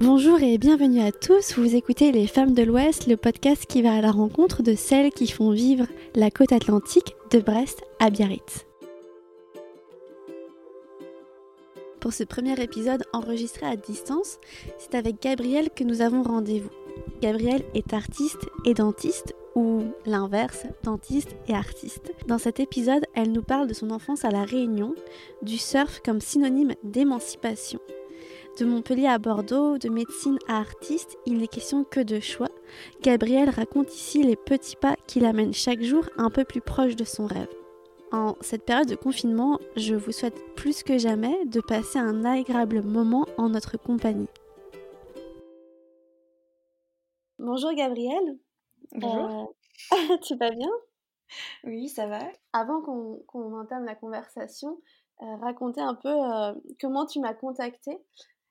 Bonjour et bienvenue à tous, vous écoutez Les Femmes de l'Ouest, le podcast qui va à la rencontre de celles qui font vivre la côte atlantique de Brest à Biarritz. Pour ce premier épisode enregistré à distance, c'est avec Gabrielle que nous avons rendez-vous. Gabrielle est artiste et dentiste, ou l'inverse, dentiste et artiste. Dans cet épisode, elle nous parle de son enfance à La Réunion, du surf comme synonyme d'émancipation. De Montpellier à Bordeaux, de médecine à artiste, il n'est question que de choix. Gabrielle raconte ici les petits pas qui l'amènent chaque jour un peu plus proche de son rêve. En cette période de confinement, je vous souhaite plus que jamais de passer un agréable moment en notre compagnie. Bonjour Gabrielle. Bonjour. Euh, tu vas bien? Oui, ça va. Avant qu'on entame la conversation, euh, raconter un peu euh, comment tu m'as contactée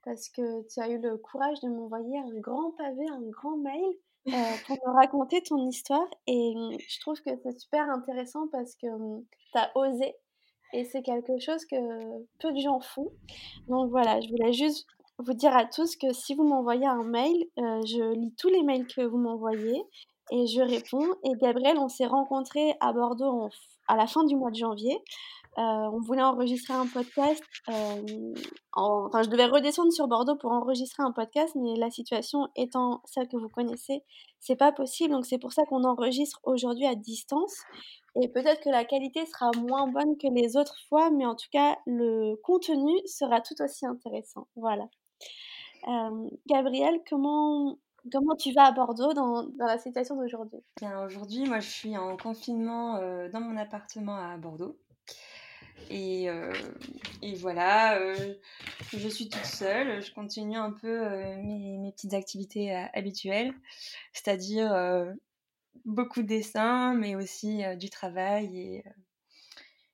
parce que tu as eu le courage de m'envoyer un grand pavé, un grand mail pour me raconter ton histoire. Et mmh, je trouve que c'est super intéressant parce que mmh, tu as osé. Et c'est quelque chose que peu de gens font. Donc voilà, je voulais juste vous dire à tous que si vous m'envoyez un mail, je lis tous les mails que vous m'envoyez et je réponds. Et Gabriel, on s'est rencontrés à Bordeaux à la fin du mois de janvier. Euh, on voulait enregistrer un podcast. Euh, enfin, je devais redescendre sur Bordeaux pour enregistrer un podcast, mais la situation étant celle que vous connaissez, c'est pas possible. Donc c'est pour ça qu'on enregistre aujourd'hui à distance. Et peut-être que la qualité sera moins bonne que les autres fois, mais en tout cas le contenu sera tout aussi intéressant. Voilà. Euh, Gabriel, comment Comment tu vas à Bordeaux dans, dans la situation d'aujourd'hui? Bien, aujourd'hui, moi, je suis en confinement euh, dans mon appartement à Bordeaux. Et, euh, et voilà, euh, je suis toute seule. Je continue un peu mes, mes, petites activités habituelles, c'est-à-dire beaucoup de dessins, mais aussi du travail et,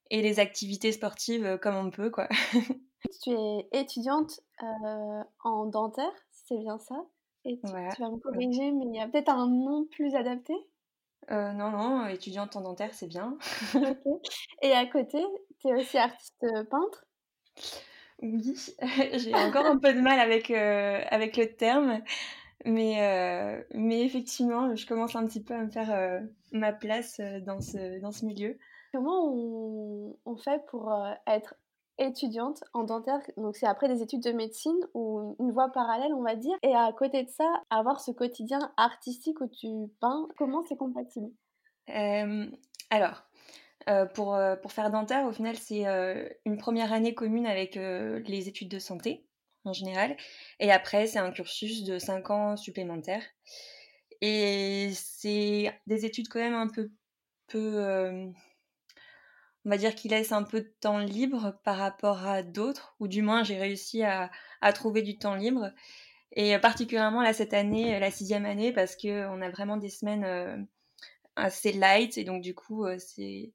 et les activités sportives comme on peut, quoi. tu es étudiante en dentaire, c'est bien ça? Et tu, vas me corriger, mais il y a peut-être un nom plus adapté? Euh, Non, non, étudiante en dentaire, c'est bien. Et à côté, tu es aussi artiste euh, peintre? Oui, j'ai encore un peu de mal avec, euh, avec le terme, mais, mais effectivement, je commence un petit peu à me faire ma place dans ce, dans ce milieu. Comment on, on fait pour être étudiante en dentaire, donc c'est après des études de médecine ou une voie parallèle, on va dire? Et à côté de ça, avoir ce quotidien artistique où tu peins, comment c'est compatible? Alors, euh, pour, euh, pour faire dentaire, au final, c'est euh, une première année commune avec les études de santé en général. Et après, c'est un cursus de 5 ans supplémentaires. Et c'est des études quand même un peu, peu on va dire qu'il laisse un peu de temps libre par rapport à d'autres, ou du moins j'ai réussi à, trouver du temps libre. Et particulièrement là cette année, la sixième année, parce que on a vraiment des semaines assez light, et donc du coup c'est,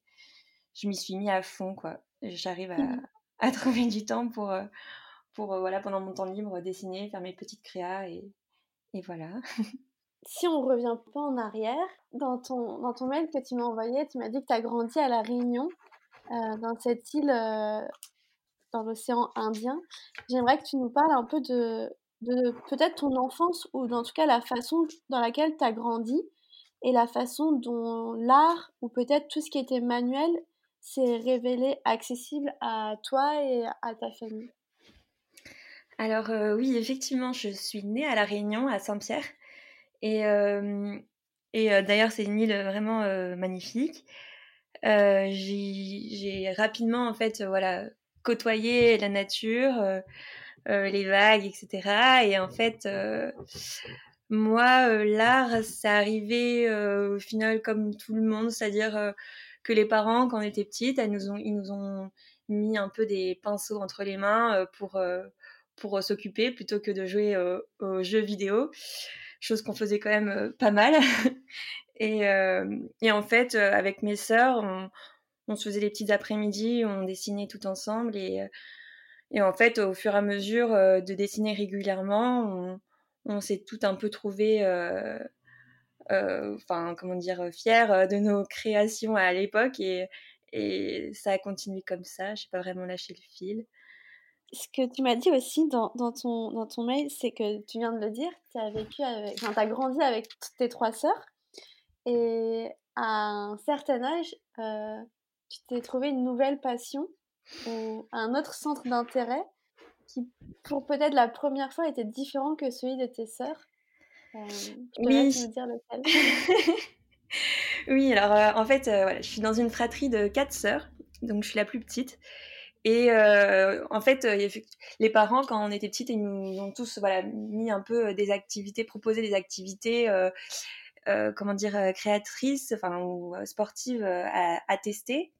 je m'y suis mis à fond quoi. J'arrive à, mmh. trouver du temps pour pour voilà pendant mon temps libre dessiner, faire mes petites créas et, et voilà. si on revient pas en arrière, dans ton, dans ton mail que tu m'as envoyé, tu m'as dit que tu as grandi à La Réunion. Euh, dans cette île euh, dans l'océan Indien. J'aimerais que tu nous parles un peu de, de peut-être ton enfance ou en tout cas la façon dans laquelle tu as grandi et la façon dont l'art ou peut-être tout ce qui était manuel s'est révélé accessible à toi et à ta famille? Alors euh, oui, effectivement, je suis née à La Réunion, à Saint-Pierre. Et, et d'ailleurs, c'est une île vraiment magnifique. Euh, j'ai rapidement en fait voilà côtoyé la nature, euh, euh, les vagues, etc. Et en fait, moi, l'art, ça arrivait au final comme tout le monde, c'est-à-dire que les parents, quand on était petites, elles nous ont, ils nous ont mis un peu des pinceaux entre les mains pour pour s'occuper plutôt que de jouer aux jeux vidéo, chose qu'on faisait quand même pas mal. Et, euh, et en fait, euh, avec mes sœurs, on, on, se faisait les petites après-midi, on dessinait tout ensemble. Et, euh, et en fait, au fur et à mesure de dessiner régulièrement, on, on s'est tout un peu trouvé, enfin, comment dire, fiers de nos créations à l'époque. Et, ça a continué comme ça. Je n'ai pas vraiment lâché le fil. ce que tu m'as dit aussi dans, ton, mail, c'est que tu viens de le dire, tu as vécu avec, enfin, grandi avec tes trois sœurs. Et à un certain âge, euh, tu t'es trouvé une nouvelle passion ou un autre centre d'intérêt qui, pour peut-être la première fois, était différent que celui de tes sœurs. Euh, oui. me dire lequel Oui, alors euh, en fait, euh, voilà, je suis dans une fratrie de quatre sœurs, donc je suis la plus petite. Et en fait, les parents, quand on était petites, ils nous ont tous voilà, mis un peu des activités, proposé des activités, comment dire, créatrices, enfin, ou sportives à, à, tester.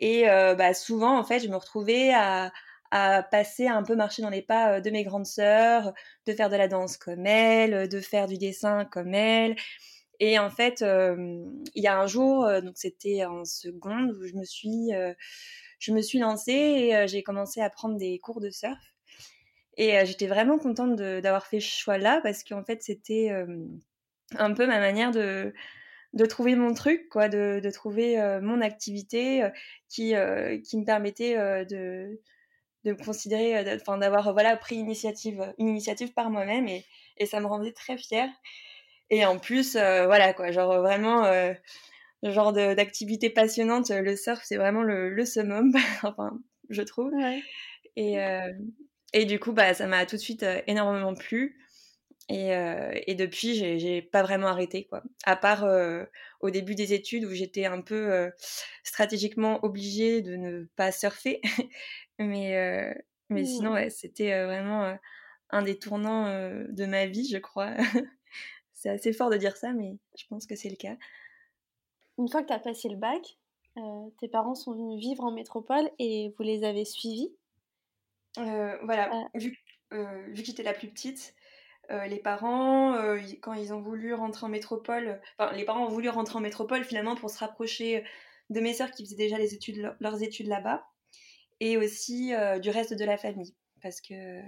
Et bah, souvent, en fait, je me retrouvais à, à passer à un peu marcher dans les pas de mes grandes sœurs, de faire de la danse comme elles, de faire du dessin comme elles. Et en fait, il y a un jour, donc c'était en seconde, où je me suis, je me suis lancée et j'ai commencé à prendre des cours de surf. Et j'étais vraiment contente d'avoir fait ce choix-là parce qu'en fait, c'était un peu ma manière de, de trouver mon truc, quoi, de, de trouver mon activité qui, qui me permettait de, de me considérer, enfin d'avoir voilà pris initiative, une initiative par moi-même et, et ça me rendait très fière. Et en plus, euh, voilà quoi, genre vraiment euh, le genre d'activité passionnante, le surf, c'est vraiment le, le, summum, enfin, je trouve. Et, euh, et du coup, bah, ça m'a tout de suite énormément plu. Et, et depuis, j'ai pas vraiment arrêté, quoi. À part au début des études où j'étais un peu stratégiquement obligée de ne pas surfer. mais mais sinon, mmh. ouais, c'était vraiment un des tournants de ma vie, je crois. C'est assez fort de dire ça, mais je pense que c'est le cas. Une fois que tu as passé le bac, euh, tes parents sont venus vivre en métropole et vous les avez suivis? Euh, Voilà, euh. vu, vu que j'étais la plus petite, les parents, quand ils ont voulu rentrer en métropole, enfin, les parents ont voulu rentrer en métropole finalement pour se rapprocher de mes sœurs qui faisaient déjà les études, leurs études là-bas, et aussi du reste de la famille, parce que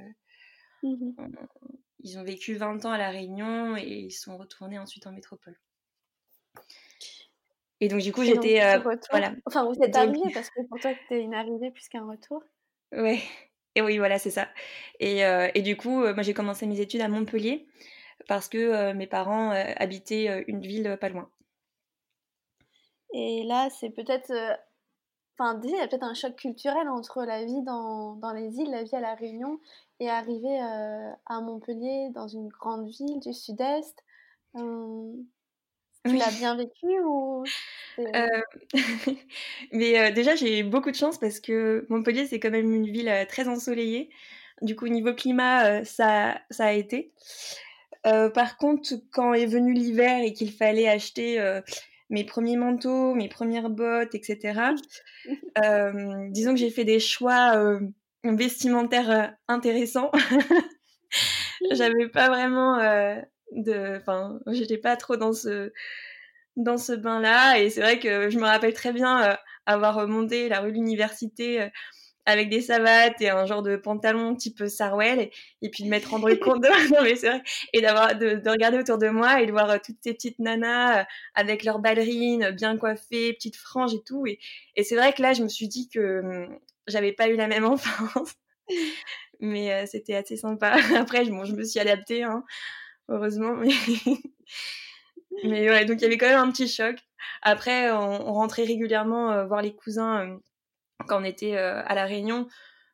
mmh ils ont vécu 20 ans à La Réunion et ils sont retournés ensuite en métropole. Et donc, du coup, j'étais. Euh, voilà. Enfin, vous êtes arrivés parce que pour toi, c'était une arrivée plus qu'un retour. Ouais. Et oui, voilà, c'est ça. Et, euh, et, du coup, euh, moi, j'ai commencé mes études à Montpellier parce que mes parents habitaient une ville pas loin. Et là, c'est peut-être. Enfin, il y a peut-être un choc culturel entre la vie dans, dans les îles, la vie à La Réunion et arriver euh, à Montpellier, dans une grande ville du sud-est. Euh, tu l'as bien vécu ou euh, Mais déjà, j'ai beaucoup de chance parce que Montpellier, c'est quand même une ville très ensoleillée. Du coup, niveau climat, ça, ça a été. par contre, quand est venu l'hiver et qu'il fallait acheter mes premiers manteaux, mes premières bottes, etc., disons que j'ai fait des choix vestimentaire euh, intéressant. J'avais pas vraiment euh, de, enfin, j'étais pas trop dans ce dans ce bain-là. Et c'est vrai que je me rappelle très bien euh, avoir remonté la rue de l'université avec des savates et un genre de pantalon type Sarwell et, puis de mettre André Condo non mais c'est vrai. Et d'avoir de, de, regarder autour de moi et de voir toutes ces petites nanas avec leurs ballerines bien coiffées petites franges et tout. Et, et c'est vrai que là je me suis dit que hum, j'avais pas eu la même enfance. mais euh, c'était assez sympa. Après, bon, je me suis adaptée, hein, heureusement. Mais... mais ouais, donc il y avait quand même un petit choc. Après, on, rentrait régulièrement euh, voir les cousins euh, quand on était à La Réunion.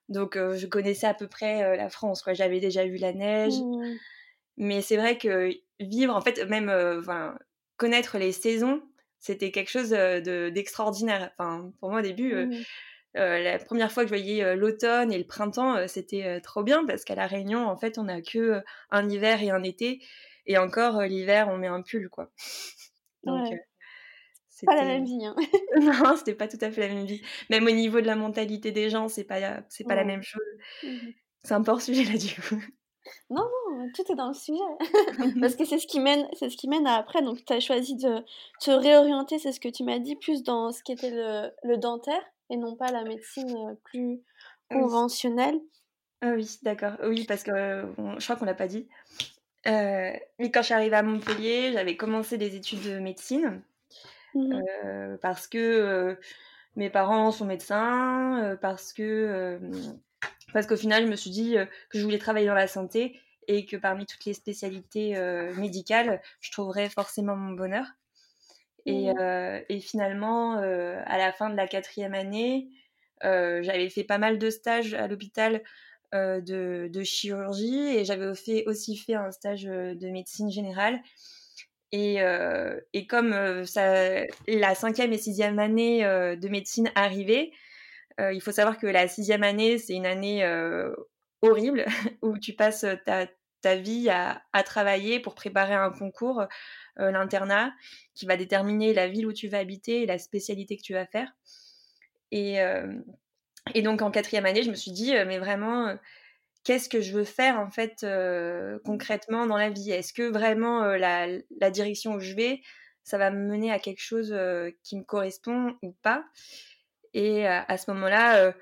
Donc, je connaissais à peu près la France. Quoi. J'avais déjà vu la neige. Mmh. Mais c'est vrai que vivre, en fait, même connaître les saisons, c'était quelque chose d'extraordinaire. enfin, pour moi, au début, mmh. Euh, la première fois que je voyais euh, l'automne et le printemps, euh, c'était trop bien parce qu'à La Réunion, en fait, on n'a que un hiver et un été. Et encore, l'hiver, on met un pull, quoi. Donc, c'est pas la même vie. Hein. non, c'était pas tout à fait la même vie. Même au niveau de la mentalité des gens, c'est pas, c'est pas la même chose. Mmh c'est un peu hors sujet là, du coup. Non, non, tout est dans le sujet. Parce que c'est ce qui mène, c'est ce qui mène à après. Donc, tu as choisi de te réorienter, c'est ce que tu m'as dit, plus dans ce qui était le, le dentaire et non pas la médecine plus conventionnelle. Ah oui, d'accord. Oui, parce que je crois qu'on l'a pas dit. Euh, mais quand je suis arrivée à Montpellier, j'avais commencé des études de médecine mmh parce que mes parents sont médecins, parce que parce qu'au final, je me suis dit que je voulais travailler dans la santé et que parmi toutes les spécialités médicales, je trouverais forcément mon bonheur. Et, mmh. et finalement, à la fin de la quatrième année, j'avais fait pas mal de stages à l'hôpital de, de, chirurgie et j'avais aussi fait un stage de médecine générale. Et, et comme ça, la cinquième et sixième année de médecine arrivait, il faut savoir que la sixième année, c'est une année horrible où tu passes ta, ta vie à, à, travailler pour préparer un concours, l'internat, qui va déterminer la ville où tu vas habiter et la spécialité que tu vas faire. Et, et donc en quatrième année, je me suis dit, mais vraiment, qu'est-ce que je veux faire en fait concrètement dans la vie? Est-ce que vraiment la, la, direction où je vais, ça va me mener à quelque chose qui me correspond ou pas? Et à ce moment-là,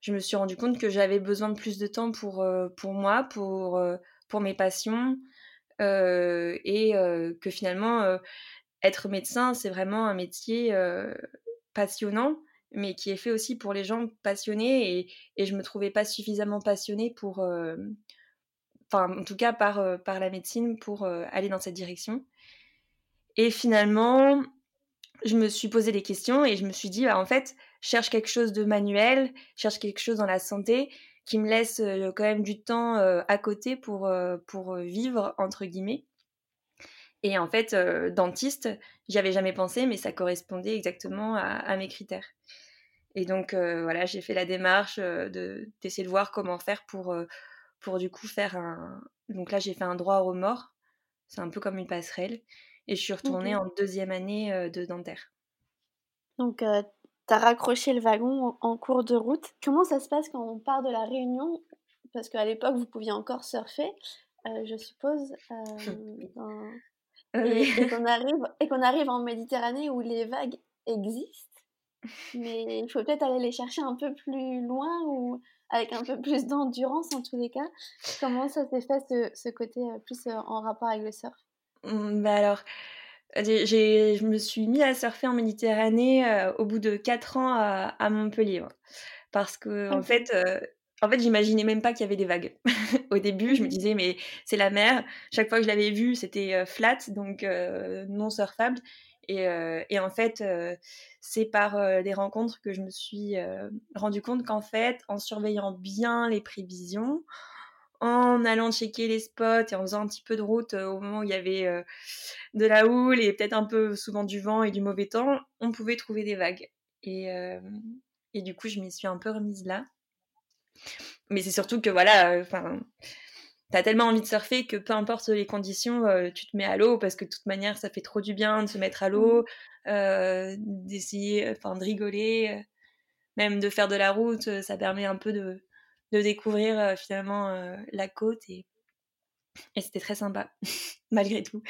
je me suis rendu compte que j'avais besoin de plus de temps pour, pour moi, pour, pour mes passions, et que finalement, être médecin, c'est vraiment un métier passionnant mais qui est fait aussi pour les gens passionnés et, et je me trouvais pas suffisamment passionnée pour, enfin en tout cas par, par la médecine pour aller dans cette direction. Et finalement, je me suis posé des questions et je me suis dit, bah, en fait, cherche quelque chose de manuel, cherche quelque chose dans la santé qui me laisse quand même du temps à côté pour, pour vivre, entre guillemets. Et en fait, dentiste, j'y avais jamais pensé, mais ça correspondait exactement à, à mes critères. Et donc, voilà, j'ai fait la démarche de, d'essayer de voir comment faire pour, pour du coup faire un. Donc là, j'ai fait un droit au remords. C'est un peu comme une passerelle. Et je suis retournée en deuxième année de dentaire. Donc, as raccroché le wagon en cours de route. Comment ça se passe quand on part de la Réunion? Parce qu'à l'époque, vous pouviez encore surfer, je suppose. et, qu'on arrive, et qu'on arrive en Méditerranée où les vagues existent mais il faut peut-être aller les chercher un peu plus loin ou avec un peu plus d'endurance en tous les cas. Comment ça s'est fait ce, ce côté euh, plus euh, en rapport avec le surf? Mmh, bah alors, je me suis mis à surfer en Méditerranée euh, au bout de 4 ans à, Montpellier. Parce que, en fait, en fait, j'imaginais même pas qu'il y avait des vagues. Au début, je me mmh disais, mais c'est la mer. Chaque fois que je l'avais vue, c'était flat, donc non surfable. Et, en fait, c'est par des rencontres que je me suis rendu compte qu'en fait, en surveillant bien les prévisions, en allant checker les spots et en faisant un petit peu de route au moment où il y avait de la houle et peut-être un peu souvent du vent et du mauvais temps, on pouvait trouver des vagues. Et, et du coup, je m'y suis un peu remise là. Mais c'est surtout que voilà, enfin t'as tellement envie de surfer que peu importe les conditions, euh, tu te mets à l'eau parce que de toute manière, ça fait trop du bien de se mettre à l'eau, mmh. euh, d'essayer, enfin, de rigoler, euh, même de faire de la route. Ça permet un peu de, de découvrir finalement la côte et, et c'était très sympa, malgré tout.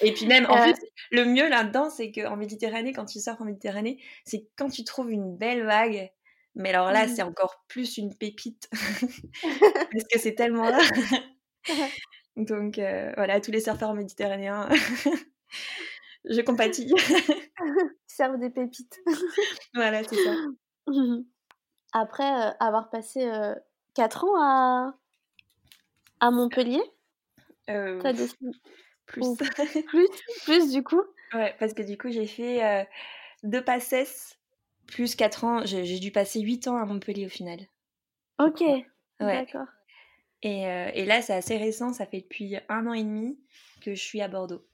Et puis même, en fait, le mieux là-dedans, c'est qu'en Méditerranée, quand tu sors en Méditerranée, c'est quand tu trouves une belle vague mais alors là, c'est mmh. encore plus une pépite parce que c'est tellement là. Donc voilà, tous les surfeurs méditerranéens, je compatis. Servent des pépites. voilà, c'est ça. Après avoir passé 4 ans à, à Montpellier, euh, as décidé... plus. plus. Plus du coup? Ouais, parce que du coup, j'ai fait deux passesses plus 4 ans, j'ai dû passer 8 ans à Montpellier au final. Ok, d'accord. Et, euh, et, là, c'est assez récent, ça fait depuis un an et demi que je suis à Bordeaux.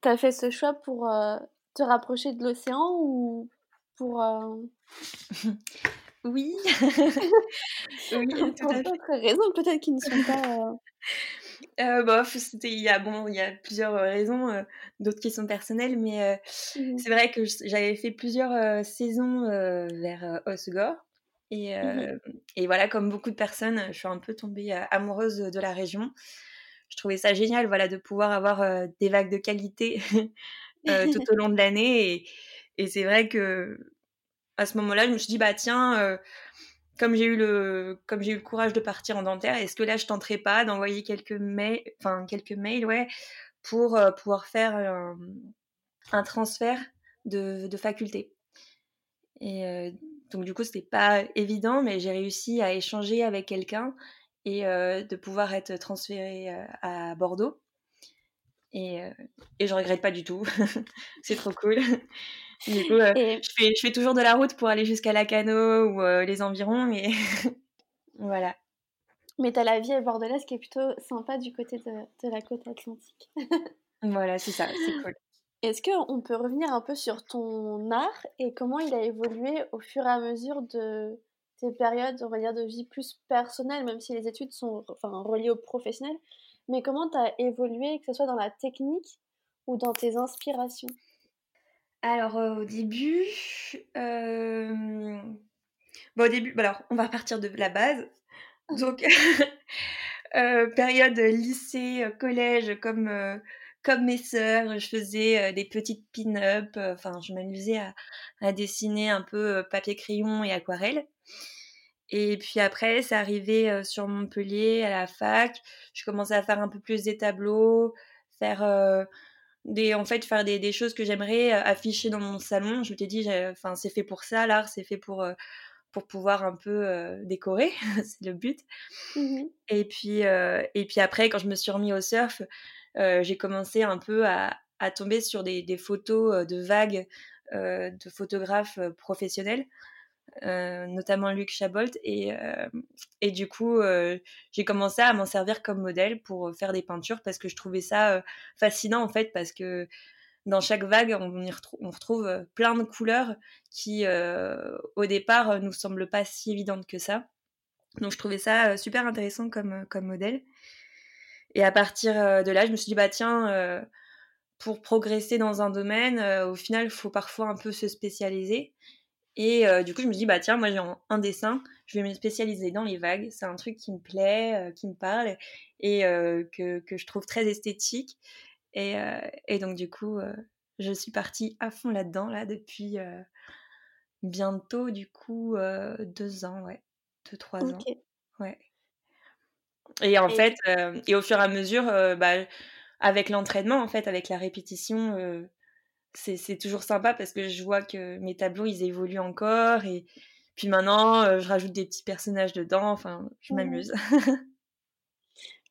T'as fait ce choix pour euh, te rapprocher de l'océan ou pour... Euh, oui. oui, pour d'autres raisons peut-être qui ne sont pas... Euh, bof, c'était il y a bon, il y a plusieurs euh, raisons, euh, d'autres qui sont personnelles, mais euh, mmh c'est vrai que j'avais fait plusieurs saisons vers Osgore et, mmh et voilà, comme beaucoup de personnes, je suis un peu tombée amoureuse de la région. Je trouvais ça génial, voilà, de pouvoir avoir des vagues de qualité tout au long de l'année et, et c'est vrai que à ce moment-là, je me suis dit bah tiens comme j'ai eu le comme j'ai eu le courage de partir en dentaire, est-ce que là je tenterai pas d'envoyer quelques mails, enfin quelques mails, ouais, pour euh, pouvoir faire un, transfert de, de faculté. Et euh, donc du coup, c'était pas évident, mais j'ai réussi à échanger avec quelqu'un et de pouvoir être transférée à Bordeaux. Et, et je regrette pas du tout. c'est trop cool. Du coup, je, fais, je fais toujours de la route pour aller jusqu'à Lacano ou les environs, mais voilà. Mais tu as la vie à bordelaise qui est plutôt sympa du côté de, de la côte atlantique. voilà, c'est ça, c'est cool. Est-ce qu'on peut revenir un peu sur ton art et comment il a évolué au fur et à mesure de tes périodes, on va dire, de vie plus personnelle, même si les études sont enfin, reliées au professionnel, mais comment tu as évolué, que ce soit dans la technique ou dans tes inspirations? Alors, au début, euh... bon, au début, alors, on va partir de la base. Donc, euh, période lycée, collège, comme comme mes sœurs, je faisais euh, des petites pin-up, euh, enfin, je m'amusais à, dessiner un peu euh, papier crayon et aquarelle. Et puis après, c'est arrivé sur Montpellier à la fac. Je commençais à faire un peu plus des tableaux, faire des, en fait, faire des, choses que j'aimerais afficher dans mon salon. Je t'ai dit, enfin, c'est fait pour ça, l'art, c'est fait pour pour pouvoir un peu décorer, c'est le but. Mmh et puis et puis après, quand je me suis remis au surf, euh, j'ai commencé un peu à, tomber sur des, photos euh, de vagues euh, de photographes professionnels. Notamment Luc Chabolt. Et, et du coup, j'ai commencé à m'en servir comme modèle pour faire des peintures parce que je trouvais ça fascinant en fait, parce que dans chaque vague, on, on retrouve plein de couleurs qui, au départ, nous semblent pas si évidentes que ça. Donc, je trouvais ça super intéressant comme, comme modèle. Et à partir euh, de là, je me suis dit, bah tiens, euh, pour progresser dans un domaine, euh, au final, il faut parfois un peu se spécialiser. Et du coup, je me dis, bah tiens, moi j'ai un, dessin, je vais me spécialiser dans les vagues. C'est un truc qui me plaît, qui me parle et que, que, je trouve très esthétique. Et, et donc, du coup, je suis partie à fond là-dedans, là, depuis bientôt, du coup, deux ans, ouais. Deux, trois ans. Ouais. Et en fait, euh, et au fur et à mesure, euh, bah, avec l'entraînement, en fait, avec la répétition, euh, c'est toujours sympa parce que je vois que mes tableaux, ils évoluent encore. Et puis maintenant, je rajoute des petits personnages dedans. Enfin, je m'amuse.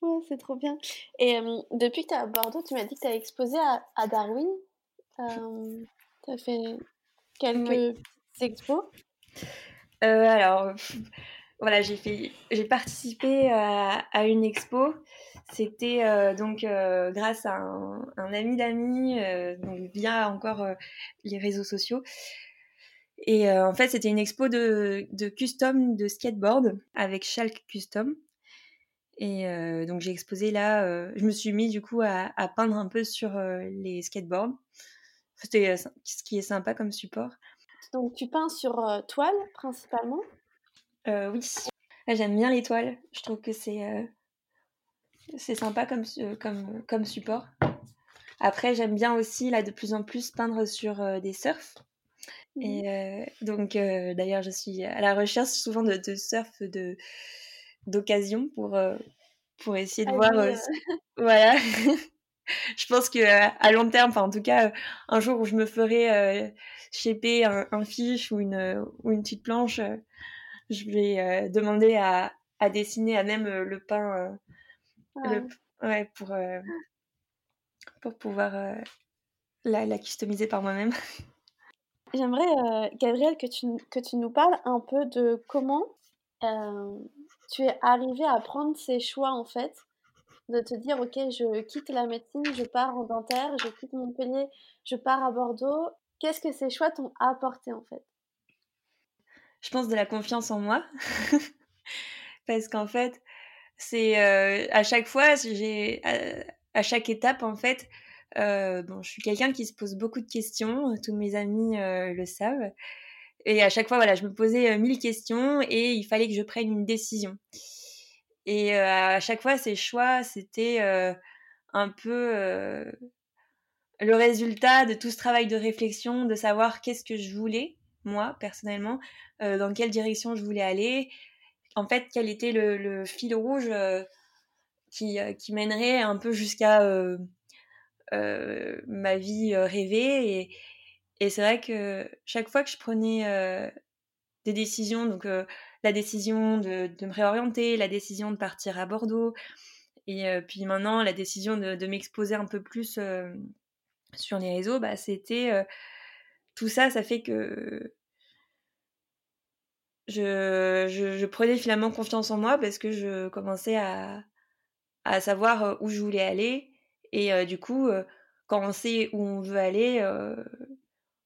ouais, c'est trop bien. Et depuis que tu es à Bordeaux, tu m'as dit que tu as exposé à, Darwin. tu as fait quelques expos? alors, voilà, j'ai fait, j'ai participé à, une expo. C'était euh, donc euh, grâce à un, ami d'amis, euh, donc via encore les réseaux sociaux. Et en fait, c'était une expo de, de, custom de skateboard avec Schalk Custom. Et donc j'ai exposé là, je me suis mis du coup à, à peindre un peu sur les skateboards. C'était ce qui est sympa comme support. Donc tu peins sur toile principalement? Euh, oui, j'aime bien l'étoile. Je trouve que c'est euh, c'est sympa comme, comme, comme support. Après, j'aime bien aussi là de plus en plus peindre sur euh, des surfs. Et mmh. donc, d'ailleurs, je suis à la recherche souvent de, de surf de d'occasion pour pour essayer de ah voir. voilà. je pense que à long terme, enfin en tout cas, un jour où je me ferai shaper un, un, fiche ou une ou une petite planche je vais euh, demander à, à, dessiner à même euh, le pain euh, ouais, pour, pour pouvoir la, la, customiser par moi-même. J'aimerais, Gabrielle, que tu, que tu nous parles un peu de comment tu es arrivée à prendre ces choix en fait de te dire ok je quitte la médecine, je pars en dentaire, je quitte Montpellier, je pars à Bordeaux. Qu'est-ce que ces choix t'ont apporté en fait? Je pense, de la confiance en moi. Parce qu'en fait, c'est euh, à chaque fois, à, chaque étape, en fait, euh, bon, je suis quelqu'un qui se pose beaucoup de questions. Tous mes amis euh, le savent. Et à chaque fois, voilà, je me posais mille questions et il fallait que je prenne une décision. Et à chaque fois, ces choix, c'était un peu le résultat de tout ce travail de réflexion, de savoir qu'est-ce que je voulais moi, personnellement, euh, dans quelle direction je voulais aller. En fait, quel était le, fil rouge euh, qui, euh, qui, mènerait un peu jusqu'à ma vie rêvée. Et, et c'est vrai que chaque fois que je prenais des décisions, donc la décision de, de, me réorienter, la décision de partir à Bordeaux, et puis maintenant la décision de, de m'exposer un peu plus sur les réseaux, bah, c'était tout ça, ça fait que je, prenais finalement confiance en moi parce que je commençais à, à savoir où je voulais aller. Et du coup, quand on sait où on veut aller,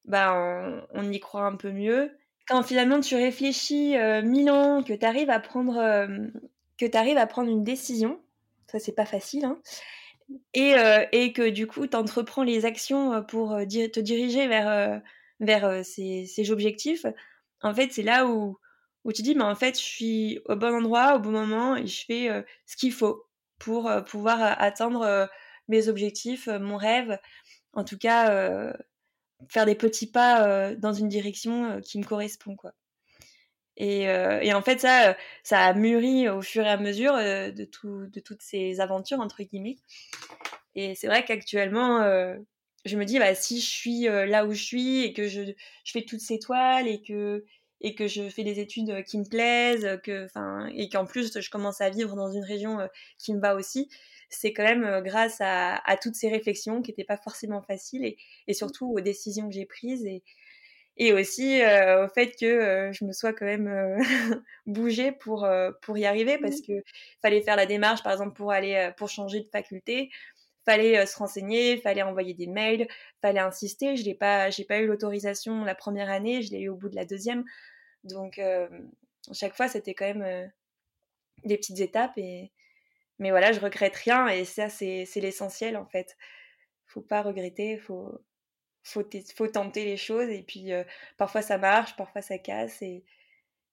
bah, on, y croit un peu mieux. Quand finalement tu réfléchis mille ans, que tu arrives à prendre arrives à prendre une décision, ça c'est pas facile, hein, et, et, que du coup tu entreprends les actions pour te diriger vers, vers ces, ces, objectifs, en fait c'est là où, où tu dis, mais en fait je suis au bon endroit, au bon moment, et je fais ce qu'il faut pour pouvoir atteindre mes objectifs, mon rêve, en tout cas faire des petits pas dans une direction qui me correspond quoi. Et, et, en fait ça ça a mûri au fur et à mesure de, tout, de toutes ces aventures entre guillemets. Et c'est vrai qu'actuellement je me dis bah si je suis là où je suis et que je, je fais toutes ces toiles et que et que je fais des études qui me plaisent, que, et qu'en plus je commence à vivre dans une région qui me va aussi, c'est quand même grâce à, à, toutes ces réflexions qui n'étaient pas forcément faciles et, et, surtout aux décisions que j'ai prises et, et aussi au fait que je me sois quand même bougée pour, pour y arriver parce que fallait faire la démarche par exemple pour aller pour changer de faculté fallait se renseigner, fallait envoyer des mails, fallait insister. Je n'ai pas, j'ai pas eu l'autorisation la première année, je l'ai eu au bout de la deuxième. Donc, chaque fois, c'était quand même des petites étapes. Et... Mais voilà, je regrette rien. Et ça, c'est l'essentiel, en fait. faut pas regretter, faut, faut, faut tenter les choses. Et puis, euh, parfois, ça marche, parfois, ça casse. Et,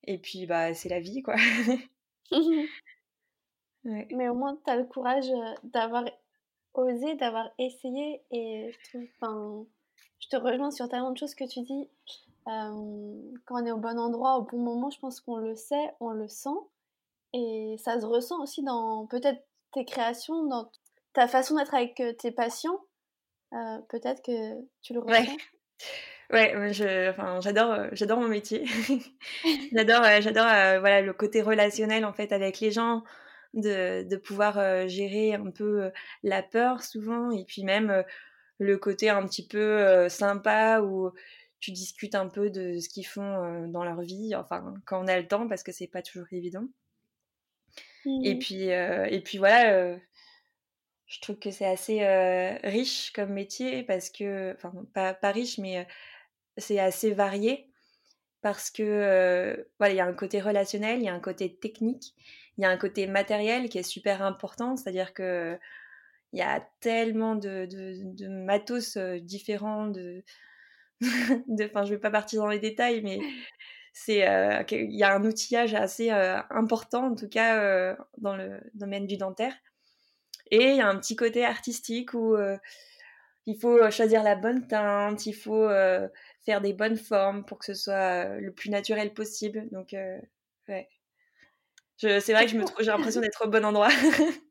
et puis, bah, c'est la vie, quoi. Mais au moins, tu as le courage d'avoir osé, d'avoir essayé. Et je trouve, enfin, je te rejoins sur tellement de choses que tu dis. Euh, quand on est au bon endroit, au bon moment, je pense qu'on le sait, on le sent. Et ça se ressent aussi dans peut-être tes créations, dans ta façon d'être avec euh, tes patients. Euh, peut-être que tu le ressens. Ouais. Ouais, je, enfin, j'adore, j'adore mon métier. j'adore, j'adore, voilà, le côté relationnel en fait avec les gens, de, de pouvoir gérer un peu la peur souvent, et puis même le côté un petit peu sympa où tu discutes un peu de ce qu'ils font dans leur vie, enfin quand on a le temps parce que c'est pas toujours évident. Et mmh. puis et puis voilà, je trouve que c'est assez riche comme métier parce que enfin pas, pas riche mais c'est assez varié parce que voilà il y a un côté relationnel, il y a un côté technique, il y a un côté matériel qui est super important, c'est-à-dire que il y a tellement de, de, de matos différents, de, enfin, je vais pas partir dans les détails, mais c'est, euh, il y a un outillage assez euh, important, en tout cas euh, dans le domaine du dentaire. Et il y a un petit côté artistique où il faut choisir la bonne teinte, il faut faire des bonnes formes pour que ce soit le plus naturel possible. Donc, ouais. C'est vrai que je me j'ai l'impression d'être au bon endroit.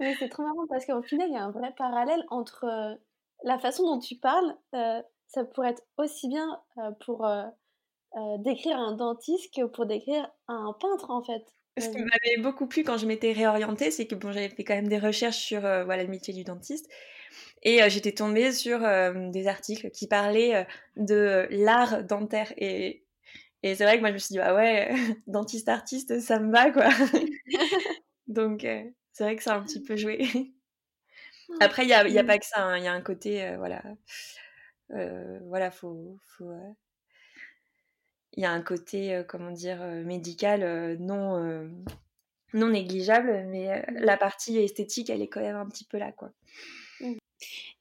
Mais c'est trop marrant parce qu'au final, il y a un vrai parallèle entre la façon dont tu parles, ça pourrait être aussi bien pour décrire un dentiste que pour décrire un peintre en fait. Ce qui m'avait beaucoup plu quand je m'étais réorientée, c'est que bon, j'avais fait quand même des recherches sur voilà, le métier du dentiste. Et j'étais tombée sur des articles qui parlaient de l'art dentaire. Et, et c'est vrai que moi, je me suis dit, ah ouais, dentiste-artiste, ça me va, quoi. Donc, c'est vrai que ça a un petit peu joué. Ah, Après, il n'y a, y a pas que ça. Hein. Il y a un côté, voilà, euh, voilà, faut, faut euh, il y a un côté, euh, comment dire, médical non, non négligeable, mais la partie esthétique, elle est quand même un petit peu là, quoi. Mmh.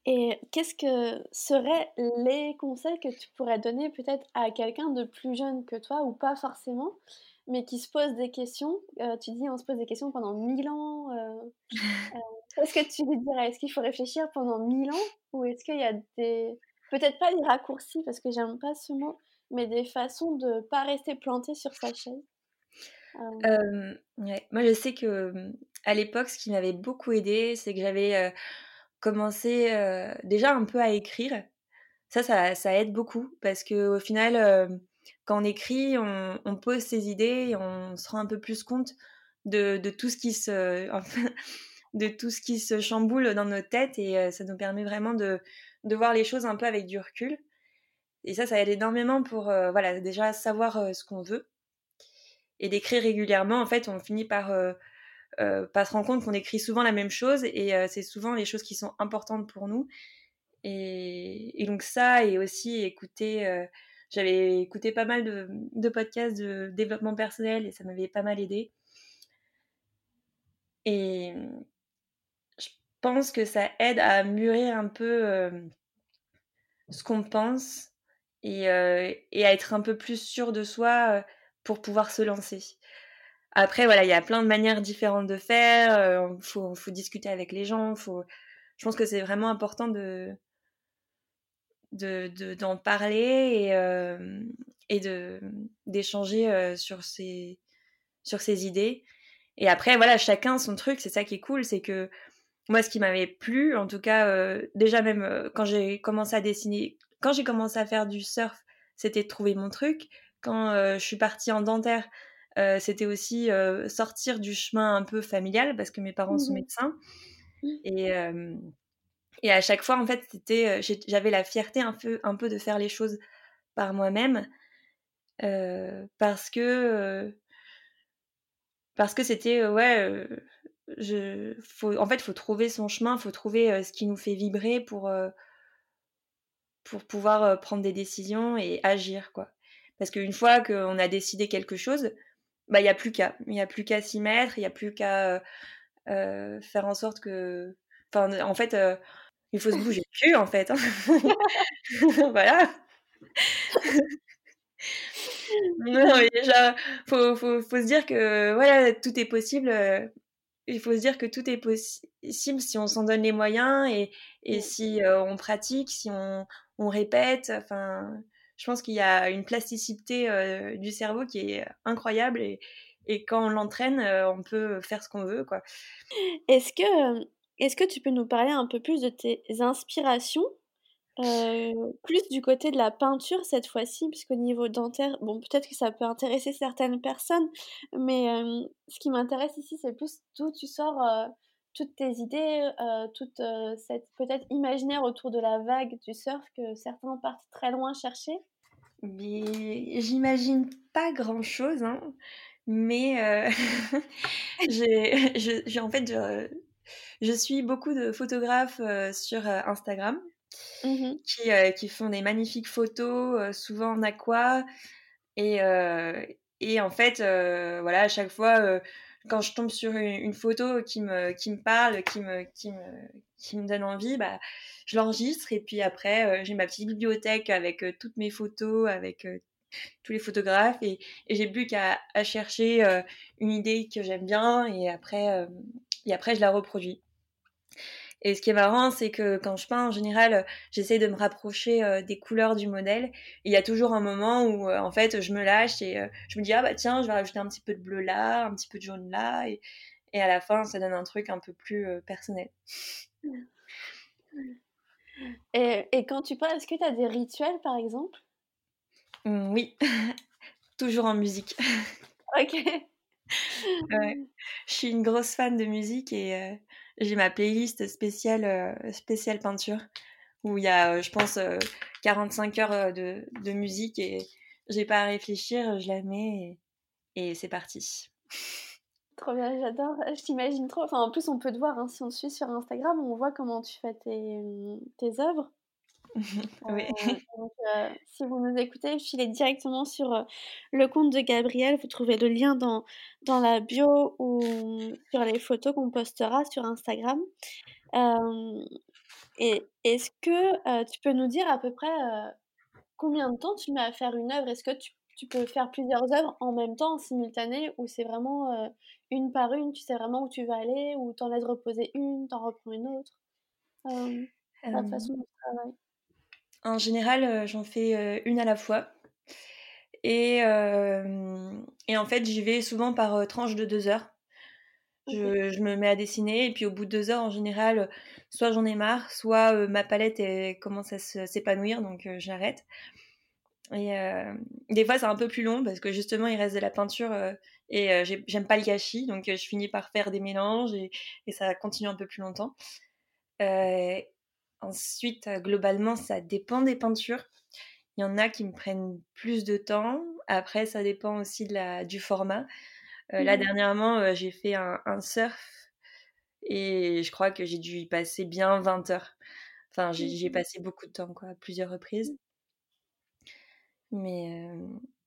Et qu'est-ce que seraient les conseils que tu pourrais donner peut-être à quelqu'un de plus jeune que toi, ou pas forcément, mais qui se pose des questions Tu dis on se pose des questions pendant mille ans. Qu'est-ce que tu lui dirais? Est-ce qu'il faut réfléchir pendant mille ans Ou est-ce qu'il y a des, peut-être pas des raccourcis parce que j'aime pas ce mot, mais des façons de pas rester planté sur sa chaise. Euh... Moi, je sais que à l'époque, ce qui m'avait beaucoup aidé, c'est que j'avais commencé déjà un peu à écrire. Ça, ça, ça, aide beaucoup parce que au final, quand on écrit, on, pose ses idées et on se rend un peu plus compte de, tout ce qui se de tout ce qui se chamboule dans nos têtes et ça nous permet vraiment de, de voir les choses un peu avec du recul. Et ça, ça aide énormément pour voilà déjà savoir ce qu'on veut et d'écrire régulièrement. En fait, on finit par pas se rendre compte qu'on écrit souvent la même chose et c'est souvent les choses qui sont importantes pour nous. Et, donc ça, et aussi écouter, j'avais écouté pas mal de, de, podcasts de développement personnel et ça m'avait pas mal aidé. Et pense que ça aide à mûrir un peu ce qu'on pense et, à être un peu plus sûr de soi pour pouvoir se lancer. Après, voilà, il y a plein de manières différentes de faire. Il faut, discuter avec les gens. Faut... Je pense que c'est vraiment important de d'en de, parler et, euh, et de d'échanger sur ces sur ces idées. Et après, voilà, chacun son truc. C'est ça qui est cool, c'est que moi, ce qui m'avait plu, en tout cas, déjà même quand j'ai commencé à dessiner, quand j'ai commencé à faire du surf, c'était de trouver mon truc. Quand je suis partie en dentaire, euh, c'était aussi euh, sortir du chemin un peu familial parce que mes parents sont mmh médecins. Mmh. Et, et à chaque fois, en fait, c'était, j'avais la fierté un peu, un peu de faire les choses par moi-même parce que parce que c'était ouais je faut en fait faut trouver son chemin faut trouver ce qui nous fait vibrer pour pour pouvoir prendre des décisions et agir quoi parce qu'une fois qu'on a décidé quelque chose bah, il n'y a plus qu'à. Il n'y a plus qu'à s'y mettre, il n'y a plus qu'à euh, euh, faire en sorte que. Enfin, en fait, euh, il faut se bouger le cul, en fait. Hein. voilà. non, mais déjà, faut, faut, faut, se dire que voilà, tout est possible. Il faut se dire que tout est possible si on s'en donne les moyens et, et si on pratique, si on, on répète. Enfin, je pense qu'il y a une plasticité euh, du cerveau qui est incroyable et, et quand on l'entraîne, euh, on peut faire ce qu'on veut. quoi. Est-ce que, est que tu peux nous parler un peu plus de tes inspirations euh, plus du côté de la peinture cette fois-ci, puisqu'au niveau dentaire, bon, peut-être que ça peut intéresser certaines personnes, mais ce qui m'intéresse ici, c'est plus d'où tu sors toutes tes idées, euh, toute cette peut-être imaginaire autour de la vague du surf que certains partent très loin chercher j'imagine pas grand chose, hein. mais euh, j'ai, en fait, je, suis beaucoup de photographes euh, sur euh, Instagram mmh qui, qui, font des magnifiques photos, souvent en aqua. Et, et en fait, voilà, à chaque fois, quand je tombe sur une, photo qui me, qui me parle, qui me, qui me, qui me donne envie, bah, je l'enregistre et puis après, euh, j'ai ma petite bibliothèque avec euh, toutes mes photos, avec euh, tous les photographes et, j'ai plus qu'à chercher une idée que j'aime bien et après, et après, je la reproduis. Et ce qui est marrant, c'est que quand je peins, en général, j'essaie de me rapprocher des couleurs du modèle. il y a toujours un moment où, en fait, je me lâche et je me dis, ah bah tiens, je vais rajouter un petit peu de bleu là, un petit peu de jaune là. Et, et à la fin, ça donne un truc un peu plus personnel. Et, et, quand tu parles, est-ce que tu as des rituels par exemple? Mmh, Oui, toujours en musique. Ok. Je suis une grosse fan de musique et euh, j'ai ma playlist spéciale, euh, spéciale peinture où il y a, euh, je pense, 45 heures de, de, musique et j'ai pas à réfléchir, je la mets et, c'est parti. Trop bien, j'adore. Je t'imagine trop. Enfin, en plus, on peut te voir hein, si on te suit sur Instagram, on voit comment tu fais tes, tes œuvres. oui. Euh, donc, euh, si vous nous écoutez, filez directement sur euh, le compte de Gabriel. Vous trouvez le lien dans, dans la bio ou sur les photos qu'on postera sur Instagram. et est-ce que tu peux nous dire à peu près combien de temps tu mets à faire une œuvre? Est-ce que tu, tu, peux faire plusieurs œuvres en même temps, en simultané, ou c'est vraiment une par une, tu sais vraiment où tu vas aller, ou t'en laisses reposer une, t'en reprends une autre? Euh, La façon travailles En général, j'en fais une à la fois. Et, et en fait, j'y vais souvent par tranche de deux heures. Je, je, me mets à dessiner et puis au bout de deux heures, en général, soit j'en ai marre, soit ma palette commence à s'épanouir, donc j'arrête. Et des fois, c'est un peu plus long parce que justement, il reste de la peinture et j'aime pas le gâchis. Donc, je finis par faire des mélanges et, et, ça continue un peu plus longtemps. Ensuite, globalement, ça dépend des peintures. Il y en a qui me prennent plus de temps. Après, ça dépend aussi de la, du format. Là, mmh dernièrement, j'ai fait un, un, surf et je crois que j'ai dû y passer bien 20 heures. Enfin, j'ai mmh passé beaucoup de temps, quoi, à plusieurs reprises. Mais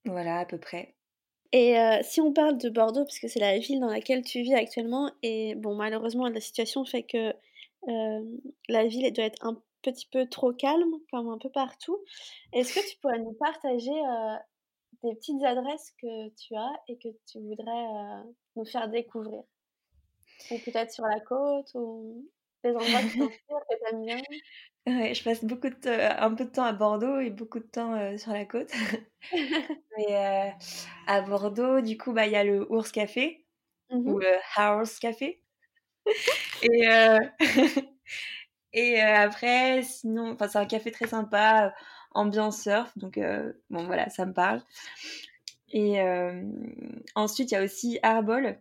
voilà, à peu près. Et si on parle de Bordeaux, parce que c'est la ville dans laquelle tu vis actuellement, et bon, malheureusement, la situation fait que la ville doit être un petit peu trop calme, comme un peu partout. Est-ce que tu pourrais nous partager des petites adresses que tu as et que tu voudrais nous faire découvrir? Ou peut-être sur la côte, ou des endroits qui t'inspirent, que tu aimes bien? Ouais, je passe beaucoup de un peu de temps à Bordeaux et beaucoup de temps sur la côte. Mais à Bordeaux, du coup, bah il y a le Ours Café mmh ou le House Café. Et et après, sinon, enfin c'est un café très sympa, ambiance surf, donc bon voilà, ça me parle. Et ensuite, il y a aussi Arbol,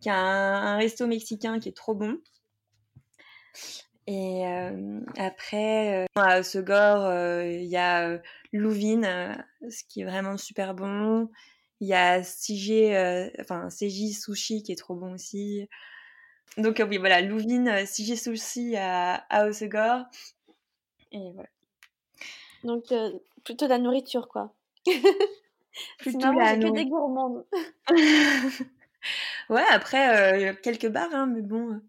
qui a un, resto mexicain qui est trop bon. Et après, à Osegor, il y a Louvine, ce qui est vraiment super bon. Il y a CG, enfin CJ Sushi qui est trop bon aussi. Donc oui, voilà, Louvine, CJ Sushi à, à Osegor. Et voilà. Donc plutôt la nourriture, quoi. plutôt la nourriture. que des gourmandes. ouais, après, quelques bars, hein, mais bon.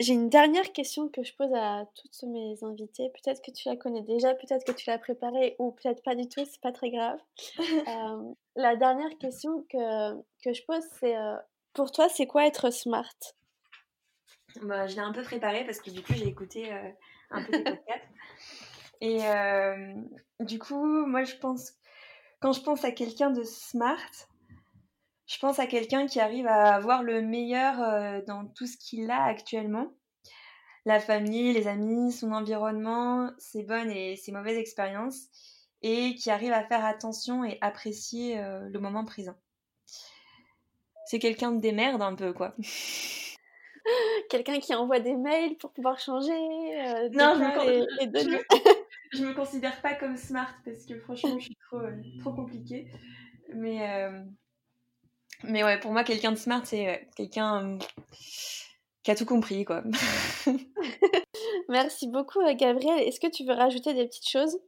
J'ai une dernière question que je pose à toutes mes invités. Peut-être que tu la connais déjà, peut-être que tu l'as préparée ou peut-être pas du tout, c'est pas très grave. Euh, la dernière question que, que je pose, c'est euh, pour toi, c'est quoi être smart? Bah, Je l'ai un peu préparée parce que du coup, j'ai écouté euh, un peu tes podcasts. Et du coup, moi, je pense, quand je pense à quelqu'un de smart, je pense à quelqu'un qui arrive à avoir le meilleur euh, dans tout ce qu'il a actuellement. La famille, les amis, son environnement, ses bonnes et ses mauvaises expériences, et qui arrive à faire attention et apprécier euh, le moment présent. C'est quelqu'un de démerde un peu, quoi. quelqu'un qui envoie des mails pour pouvoir changer. Euh, non, je me, je, me, considère pas comme smart parce que franchement, je suis trop, trop compliquée. Mais mais ouais, pour moi, quelqu'un de smart, c'est euh, quelqu'un euh, qui a tout compris, quoi. Merci beaucoup, euh, Gabriel. Est-ce que tu veux rajouter des petites choses?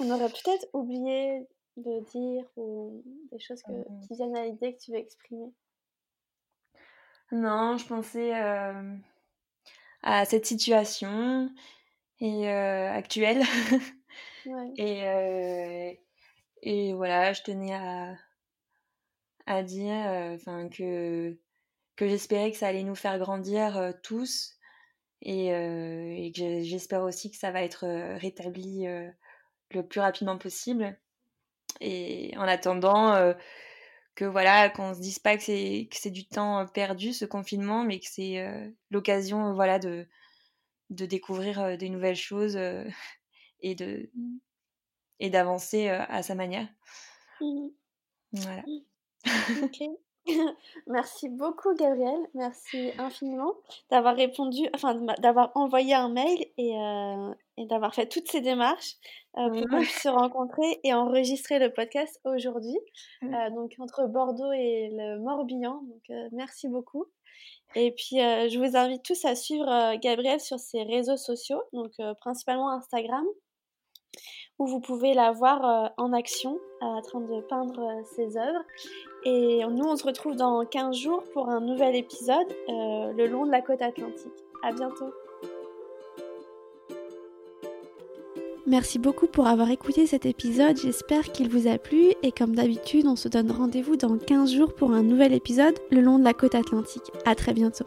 On aurait peut-être oublié de dire ou des choses qui viennent à l'idée que tu veux exprimer. Non, je pensais à cette situation et actuelle. Ouais. et, et voilà, je tenais à, à dire enfin que, que j'espérais que ça allait nous faire grandir tous et, et que j'espère aussi que ça va être rétabli le plus rapidement possible. Et en attendant, que voilà, qu'on se dise pas que c'est que c'est du temps perdu ce confinement, mais que c'est l'occasion voilà de de découvrir des nouvelles choses et de et d'avancer à sa manière. Mmh voilà. Mmh. Merci beaucoup, Gabriel. Merci infiniment d'avoir répondu, enfin d'avoir envoyé un mail et, euh, et d'avoir fait toutes ces démarches euh, pour qu'on puisse se rencontrer et enregistrer le podcast aujourd'hui. Euh, donc entre Bordeaux et le Morbihan. Donc merci beaucoup. Et puis je vous invite tous à suivre Gabriel sur ses réseaux sociaux, donc principalement Instagram où vous pouvez la voir en action, en train de peindre ses œuvres. Et nous, on se retrouve dans 15 jours pour un nouvel épisode euh, le long de la côte atlantique. À bientôt. Merci beaucoup pour avoir écouté cet épisode, j'espère qu'il vous a plu et comme d'habitude on se donne rendez-vous dans 15 jours pour un nouvel épisode le long de la côte atlantique. À très bientôt.